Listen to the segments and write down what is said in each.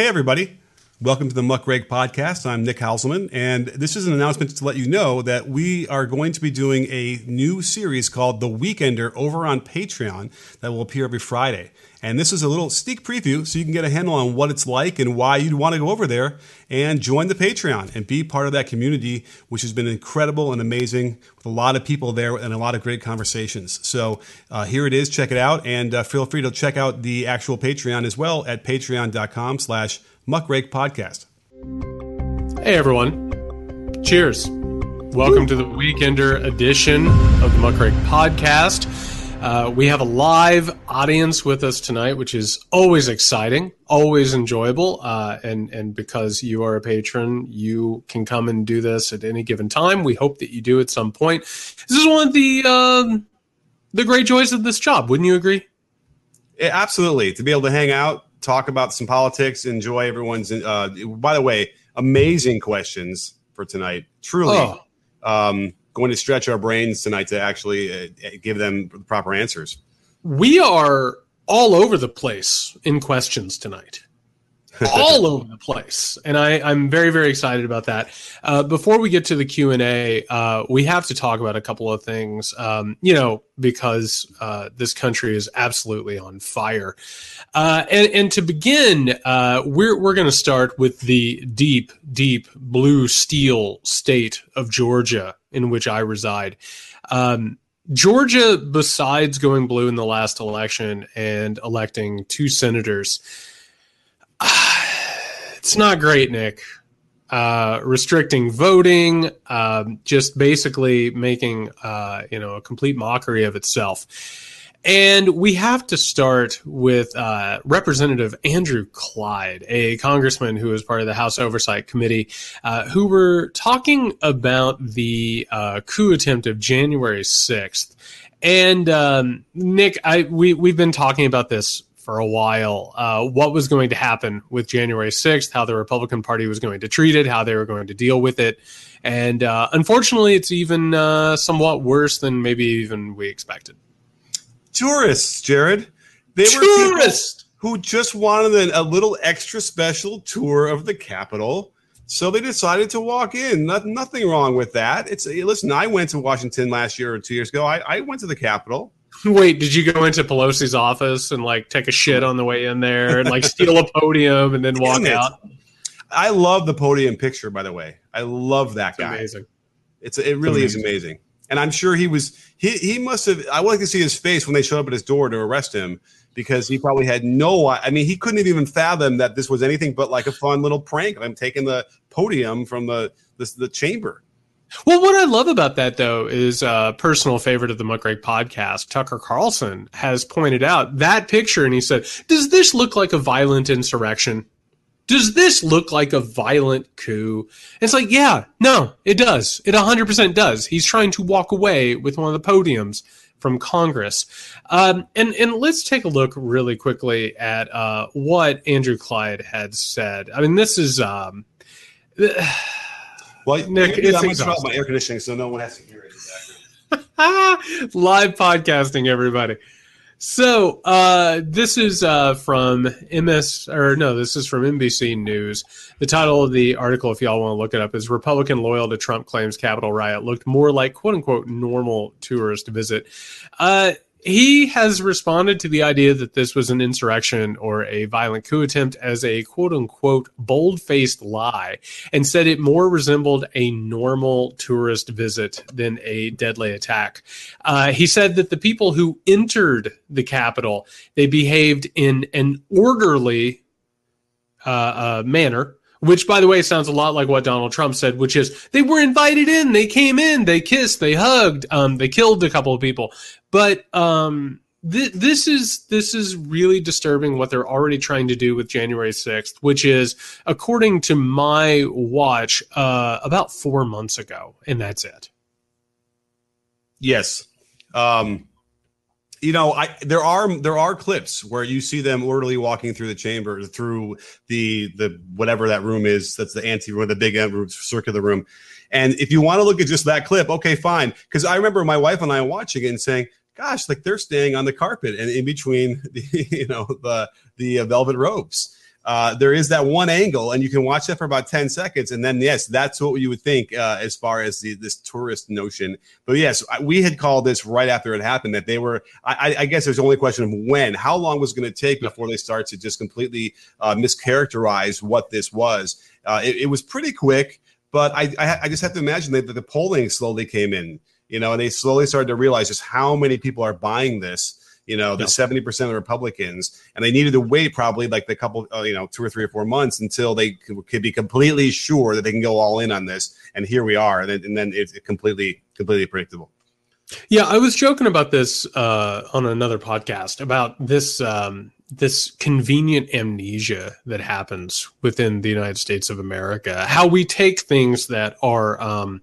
Hey, everybody. Welcome to the Muckrake Podcast. I'm Nick Hauselman, and this is an announcement to let you know that we are going to be doing a new series called The Weekender over on Patreon that will appear every Friday. And this is a little sneak preview so you can get a handle on what it's like and why you'd want to go over there and join the Patreon and be part of that community, which has been incredible and amazing with a lot of people there and a lot of great conversations. So uh, here it is. Check it out. And uh, feel free to check out the actual Patreon as well at patreon.com slash muckrake podcast. Hey, everyone. Cheers. Welcome to the Weekender edition of the Muckrake podcast. Uh, we have a live audience with us tonight, which is always exciting, always enjoyable. Uh, and, and because you are a patron, you can come and do this at any given time. We hope that you do at some point. This is one of the, um, the great joys of this job. Wouldn't you agree? Yeah, absolutely. To be able to hang out, talk about some politics, enjoy everyone's. Uh, by the way, amazing questions for tonight. Truly. Oh. Um, going to stretch our brains tonight to actually uh, give them the proper answers. We are all over the place in questions tonight. All over the place, and I, am very, very excited about that. Uh, before we get to the Q and A, uh, we have to talk about a couple of things. Um, you know, because uh, this country is absolutely on fire. Uh, and, and, to begin, uh, we're we're going to start with the deep, deep blue steel state of Georgia, in which I reside. Um, Georgia, besides going blue in the last election and electing two senators, it's not great, Nick. Uh, restricting voting, um, just basically making uh, you know a complete mockery of itself. And we have to start with uh, Representative Andrew Clyde, a congressman who is part of the House Oversight Committee, uh, who were talking about the uh, coup attempt of January 6th. And um, Nick, I, we, we've been talking about this for a while. Uh, what was going to happen with January 6th, how the Republican Party was going to treat it, how they were going to deal with it. And uh, unfortunately, it's even uh, somewhat worse than maybe even we expected tourists, Jared. They were tourists who just wanted a, a little extra special tour of the Capitol. So they decided to walk in. Not, nothing wrong with that. It's listen. I went to Washington last year or two years ago. I, I went to the Capitol. Wait, did you go into Pelosi's office and like take a shit on the way in there and like steal a podium and then walk out? I love the podium picture. By the way, I love that it's guy. Amazing. It's it really it's amazing. is amazing and I'm sure he was he he must have. I would like to see his face when they showed up at his door to arrest him because he probably had no. I mean, he couldn't have even fathom that this was anything but like a fun little prank. I'm taking the podium from the the, the chamber. Well, what I love about that though is a personal favorite of the Muckrake podcast, Tucker Carlson, has pointed out that picture, and he said, "Does this look like a violent insurrection?" does this look like a violent coup? it's like, yeah, no, it does. It 100% does. He's trying to walk away with one of the podiums from Congress. Um, and, and let's take a look really quickly at uh, what Andrew Clyde had said. I mean, this is. Um, well, Nick, it's I'm going to my air conditioning so no one has to hear it. Live podcasting, everybody. So uh, this is uh, from MS, or no, this is from NBC News. The title of the article, if y'all want to look it up, is "Republican Loyal to Trump Claims Capitol Riot Looked More Like Quote Unquote Normal Tourist Visit." Uh, he has responded to the idea that this was an insurrection or a violent coup attempt as a quote unquote bold faced lie and said it more resembled a normal tourist visit than a deadly attack. Uh, he said that the people who entered the Capitol, they behaved in an orderly uh, uh, manner which by the way sounds a lot like what Donald Trump said, which is they were invited in, they came in, they kissed, they hugged, um, they killed a couple of people, but um, th- this is this is really disturbing what they're already trying to do with January sixth, which is according to my watch uh, about four months ago, and that's it. Yes. Um, you know, I there are there are clips where you see them orderly walking through the chamber, through the the whatever that room is. That's the ante room, the big circular room. And if you want to look at just that clip, okay, fine. Because I remember my wife and I watching it and saying, "Gosh, like they're staying on the carpet and in between the you know the the uh, velvet ropes." Uh, there is that one angle, and you can watch that for about ten seconds, and then yes, that's what you would think uh, as far as the, this tourist notion. But yes, we had called this right after it happened that they were. I, I guess there's only a question of when. How long was it going to take before they start to just completely uh, mischaracterize what this was? Uh, it, it, was pretty quick, but I, I, I just have to imagine that the polling slowly came in, you know, and they slowly started to realize just how many people are buying this you know, the seventy percent of the Republicans, and they needed to wait probably like the couple, uh, you know, two or three or four months until they could, could, be completely sure that they can go all in on this. And here we are, and then, and then it's completely, completely predictable. Yeah, I was joking about this uh, on another podcast about this um, this convenient amnesia that happens within the United States of America. How we take things that are um,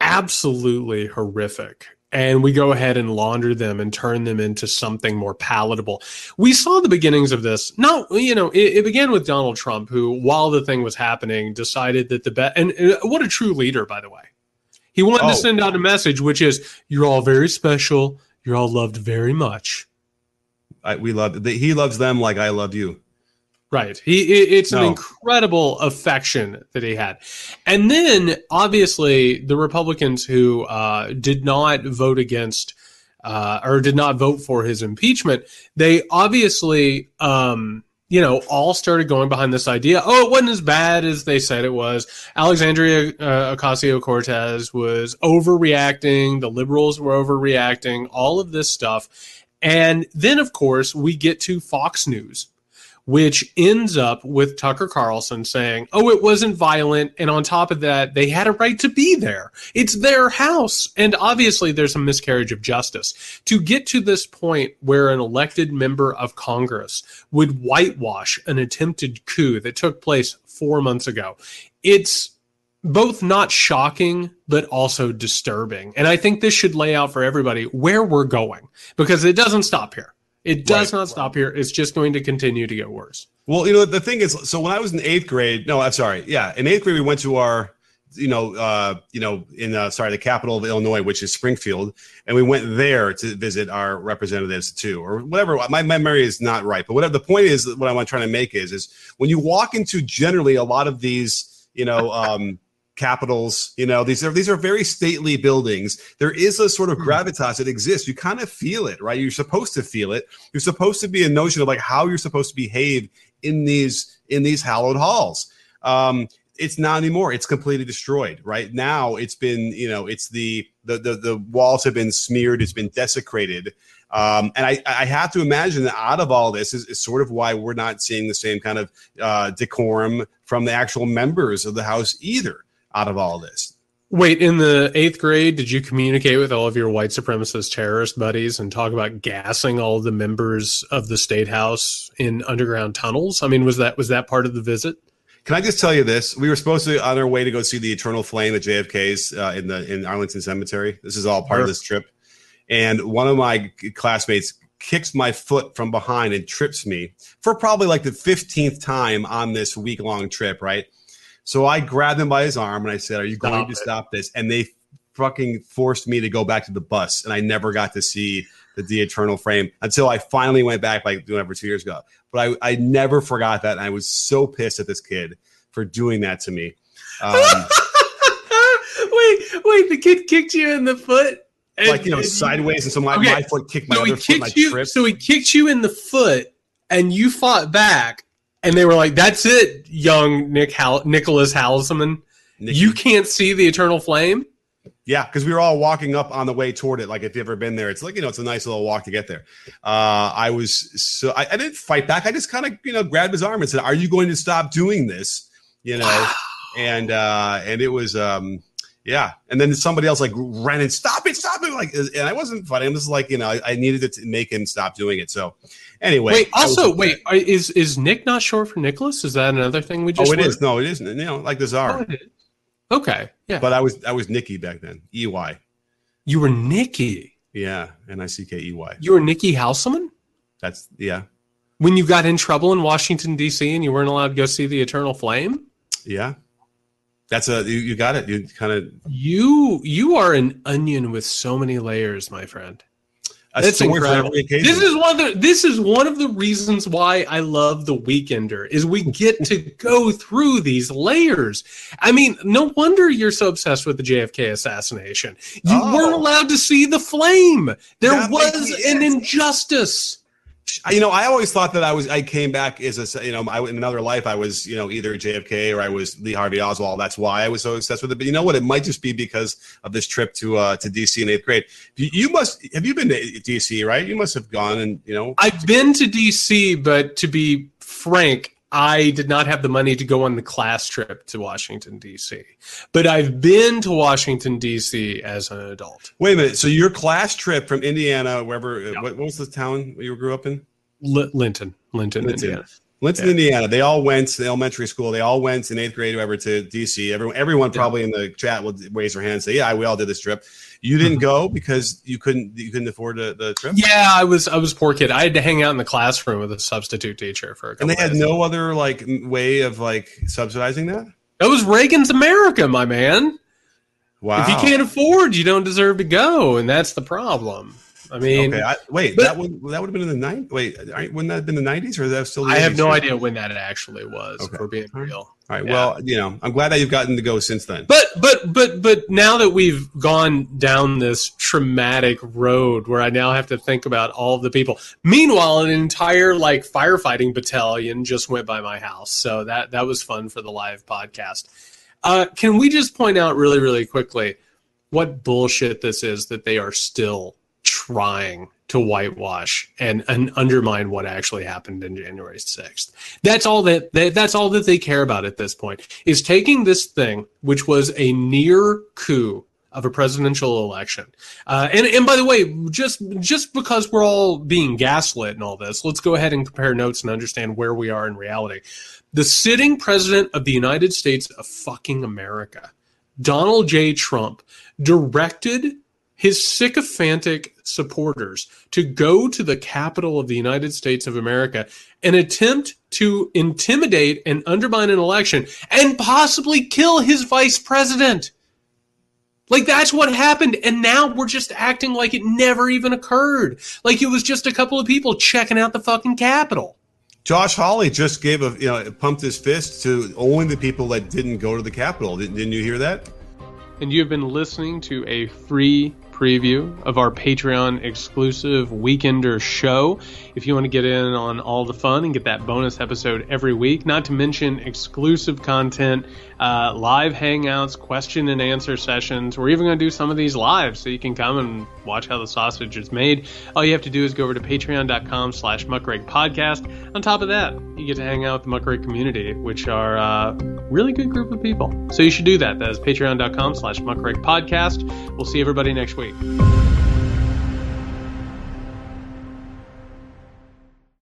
absolutely horrific and we go ahead and launder them and turn them into something more palatable. We saw the beginnings of this. No, you know, it, it began with Donald Trump, who, while the thing was happening, decided that the best, and what a true leader, by the way. He wanted oh. to send out a message, which is, you're all very special. You're all loved very much. I, we love, that he loves them like I love you. Right. He it's no. an incredible affection that he had. And then obviously the Republicans who uh, did not vote against uh, or did not vote for his impeachment, they obviously um, you know, all started going behind this idea. Oh, it wasn't as bad as they said it was. Alexandria uh, Ocasio Cortez was overreacting. The liberals were overreacting. All of this stuff. And then, of course, we get to Fox News which ends up with Tucker Carlson saying, Oh, it wasn't violent. And on top of that, they had a right to be there. It's their house. And obviously, there's a miscarriage of justice. To get to this point where an elected member of Congress would whitewash an attempted coup that took place four months ago, it's both not shocking, but also disturbing. And I think this should lay out for everybody where we're going because it doesn't stop here. It does right, not stop here. It's just going to continue to get worse. Well, you know, the thing is, so when I was in eighth grade, no, I'm sorry. Yeah. In eighth grade, we went to our, you know, uh, you know, in, uh, sorry, the capital of Illinois, which is Springfield. And we went there to visit our representatives too, or whatever. My memory is not right, but whatever the point is, what I'm trying to make is, is when you walk into generally a lot of these, you know, um, capitals you know these are these are very stately buildings. There is a sort of hmm. gravitas that exists. You kind of feel it right? You're supposed to feel it. You're supposed to be a notion of like how you're supposed to behave in these in these hallowed halls. Um it's not anymore. It's completely destroyed right? Now it's been you know it's the the the, the walls have been smeared. It's been desecrated. Um, and I, I have to imagine that out of all this is, is sort of why we're not seeing the same kind of uh, decorum from the actual members of the House either out of all this. Wait, in the eighth grade, did you communicate with all of your white supremacist terrorist buddies and talk about gassing all the members of the state house in underground tunnels? I mean, was that was that part of the visit? Can I just tell you this? We were supposed to on our way to go see the Eternal Flame at JFK's uh, in the in Arlington Cemetery. This is all part sure. of this trip, and one of my classmates kicks my foot from behind and trips me for probably like the fifteenth time on this week long trip. Right so I grabbed him by his arm and I said, Are you stop going to it. stop this? And they fucking forced me to go back to the bus. And I never got to see the, the Eternal Frame until I finally went back, like whatever, two years ago. But I, I never forgot that. And I was so pissed at this kid for doing that to me. Um, wait, wait, the kid kicked you in the foot? And, like, you know, and, sideways. And so my, okay. my foot kicked my so other foot, you, So he kicked you in the foot and you fought back and they were like, "That's it, young Nick Hal- Nicholas Hauselman. You can't see the eternal flame." Yeah, because we were all walking up on the way toward it. Like if you've ever been there, it's like you know, it's a nice little walk to get there. Uh, I was so I, I didn't fight back. I just kind of you know grabbed his arm and said, "Are you going to stop doing this?" You know, wow. and uh, and it was um, yeah. And then somebody else like ran and stop it, stop it. Like, and I wasn't fighting. I'm just like you know, I, I needed to make him stop doing it. So Anyway, wait. Also, wait. Is is Nick not short for Nicholas? Is that another thing we just? Oh, it learned? is. No, it isn't. You know, like the czar. Oh, okay. Yeah. But I was I was Nicky back then. E Y. You were Nicky. Yeah, N I C K E Y. You were Nicky Hauselman. That's yeah. When you got in trouble in Washington D.C. and you weren't allowed to go see the Eternal Flame. Yeah. That's a you, you got it. You kind of you you are an onion with so many layers, my friend. A That's incredible. This is one of the this is one of the reasons why I love the Weekender is we get to go through these layers. I mean, no wonder you're so obsessed with the JFK assassination. You Oh. weren't allowed to see the flame. There That was an injustice. You know, I always thought that I was. I came back as a, you know, I, in another life, I was, you know, either JFK or I was Lee Harvey Oswald. That's why I was so obsessed with it. But you know what? It might just be because of this trip to uh, to DC in eighth grade. You, you must have you been to DC, right? You must have gone and you know. I've been to DC, but to be frank, I did not have the money to go on the class trip to Washington DC. But I've been to Washington DC as an adult. Wait a minute. So your class trip from Indiana, wherever, what, what was the town you grew up in? Li- Linton, Linton, Linton. Indiana. Linton, Yeah. Indiana. They all went to elementary school. They all went in eighth grade, whoever, to DC. Everyone, everyone probably in the chat will raise their hand and say, "Yeah, we all did this trip." You didn't mm-hmm. go because you couldn't. You couldn't afford the, the trip. Yeah, I was I was poor kid. I had to hang out in the classroom with a substitute teacher for a couple And they had days. no other like way of like subsidizing that. That was Reagan's America, my man. Wow. If you can't afford, you don't deserve to go, and that's the problem. I mean, okay, I, wait. but- that would that would have been in the nine. Wait, wouldn't that have been the nineties or is that still? The I have no idea when that actually was. Okay. For being real. All right. Yeah. Well, you know, I'm glad that you've gotten to go since then. But but but but now that we've gone down this traumatic road where I now have to think about all of the people. Meanwhile, an entire like firefighting battalion just went by my house. So that that was fun for the live podcast. Uh, can we just point out really, really quickly what bullshit this is that they are still trying to whitewash and, and undermine what actually happened in January 6th. That's all that they, that's all that they care about at this point is taking this thing, which was a near coup of a presidential election. Uh, and, and by the way, just just because we're all being gaslit and all this, let's go ahead and compare notes and understand where we are in reality. The sitting president of the United States of fucking America, Donald J. Trump, directed his sycophantic supporters to go to the capital of the United States of America and attempt to intimidate and undermine an election and possibly kill his vice president. Like that's what happened. And now we're just acting like it never even occurred. Like it was just a couple of people checking out the fucking Capitol. Josh Hawley just gave a you know pumped his fist to only the people that didn't go to the Capitol. Didn't, didn't you hear that? And you have been listening to a free preview of our Patreon exclusive Weekender show. If you want to get in on all the fun and get that bonus episode every week, not to mention exclusive content, uh, live hangouts, question and answer sessions. We're even going to do some of these live so you can come and watch how the sausage is made. All you have to do is go over to patreon.com slash muckrake podcast. On top of that, you get to hang out with the muckrake community, which are a really good group of people. So you should do that. That is patreon.com slash muckrake podcast. We'll see everybody next week.